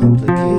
known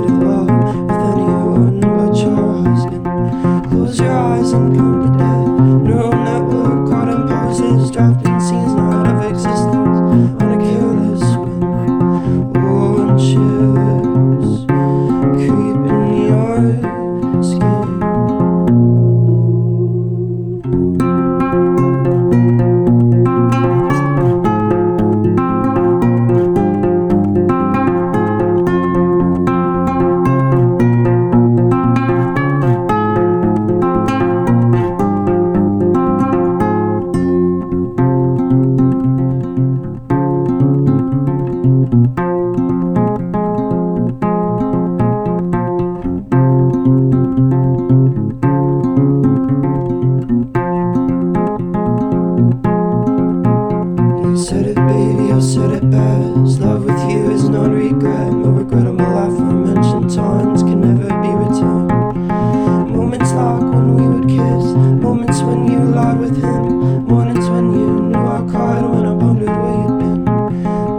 said it best. Love with you is not regret, but regret of my life. I mentioned times can never be returned. Moments like when we would kiss, moments when you lied with him, mornings when you knew I cried when I wondered where you'd been.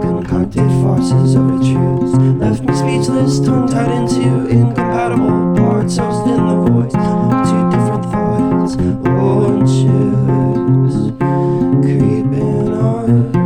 Concocted farces of the truth left me speechless, tongue tied into incompatible parts, housed in the voice of two different thoughts. Oranges creeping on.